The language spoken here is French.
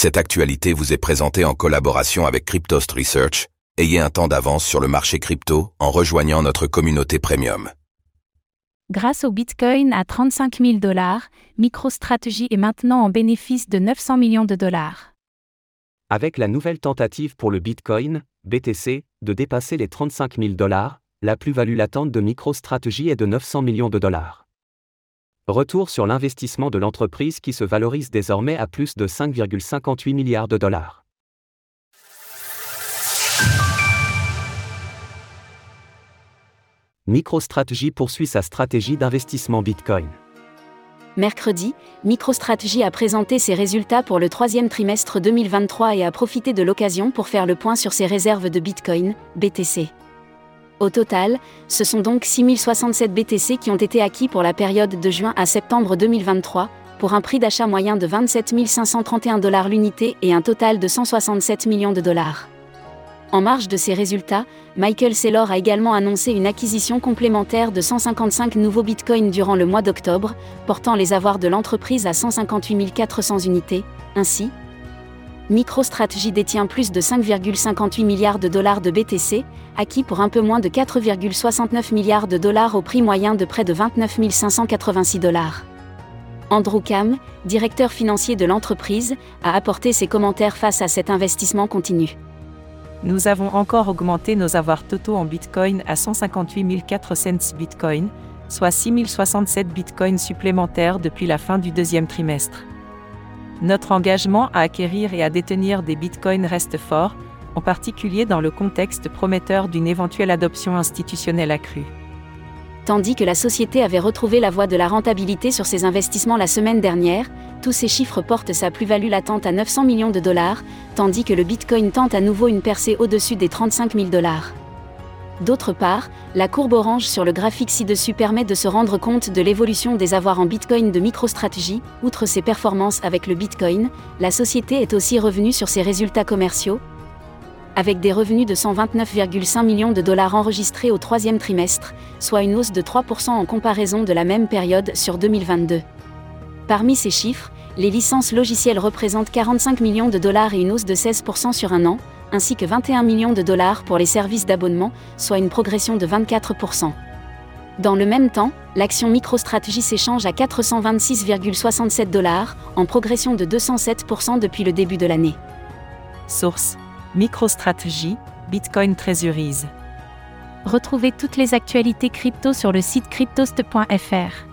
Cette actualité vous est présentée en collaboration avec Cryptost Research. Ayez un temps d'avance sur le marché crypto en rejoignant notre communauté premium. Grâce au Bitcoin à 35 000 dollars, MicroStrategy est maintenant en bénéfice de 900 millions de dollars. Avec la nouvelle tentative pour le Bitcoin, BTC, de dépasser les 35 000 dollars, la plus-value latente de MicroStrategy est de 900 millions de dollars. Retour sur l'investissement de l'entreprise qui se valorise désormais à plus de 5,58 milliards de dollars. MicroStrategy poursuit sa stratégie d'investissement Bitcoin. Mercredi, MicroStrategy a présenté ses résultats pour le troisième trimestre 2023 et a profité de l'occasion pour faire le point sur ses réserves de Bitcoin, BTC. Au total, ce sont donc 6067 BTC qui ont été acquis pour la période de juin à septembre 2023, pour un prix d'achat moyen de 27 531 dollars l'unité et un total de 167 millions de dollars. En marge de ces résultats, Michael Saylor a également annoncé une acquisition complémentaire de 155 nouveaux bitcoins durant le mois d'octobre, portant les avoirs de l'entreprise à 158 400 unités. Ainsi, MicroStrategy détient plus de 5,58 milliards de dollars de BTC, acquis pour un peu moins de 4,69 milliards de dollars au prix moyen de près de 29 586 dollars. Andrew Kam, directeur financier de l'entreprise, a apporté ses commentaires face à cet investissement continu. Nous avons encore augmenté nos avoirs totaux en Bitcoin à 158 400 Bitcoin, soit 6067 Bitcoins supplémentaires depuis la fin du deuxième trimestre. Notre engagement à acquérir et à détenir des bitcoins reste fort, en particulier dans le contexte prometteur d'une éventuelle adoption institutionnelle accrue. Tandis que la société avait retrouvé la voie de la rentabilité sur ses investissements la semaine dernière, tous ces chiffres portent sa plus-value latente à 900 millions de dollars, tandis que le Bitcoin tente à nouveau une percée au-dessus des 35 000 dollars. D'autre part, la courbe orange sur le graphique ci-dessus permet de se rendre compte de l'évolution des avoirs en Bitcoin de MicroStrategy. Outre ses performances avec le Bitcoin, la société est aussi revenue sur ses résultats commerciaux, avec des revenus de 129,5 millions de dollars enregistrés au troisième trimestre, soit une hausse de 3% en comparaison de la même période sur 2022. Parmi ces chiffres, les licences logicielles représentent 45 millions de dollars et une hausse de 16% sur un an, ainsi que 21 millions de dollars pour les services d'abonnement, soit une progression de 24%. Dans le même temps, l'action MicroStrategy s'échange à 426,67 dollars, en progression de 207% depuis le début de l'année. Source MicroStrategy, Bitcoin Treasuries. Retrouvez toutes les actualités crypto sur le site cryptost.fr.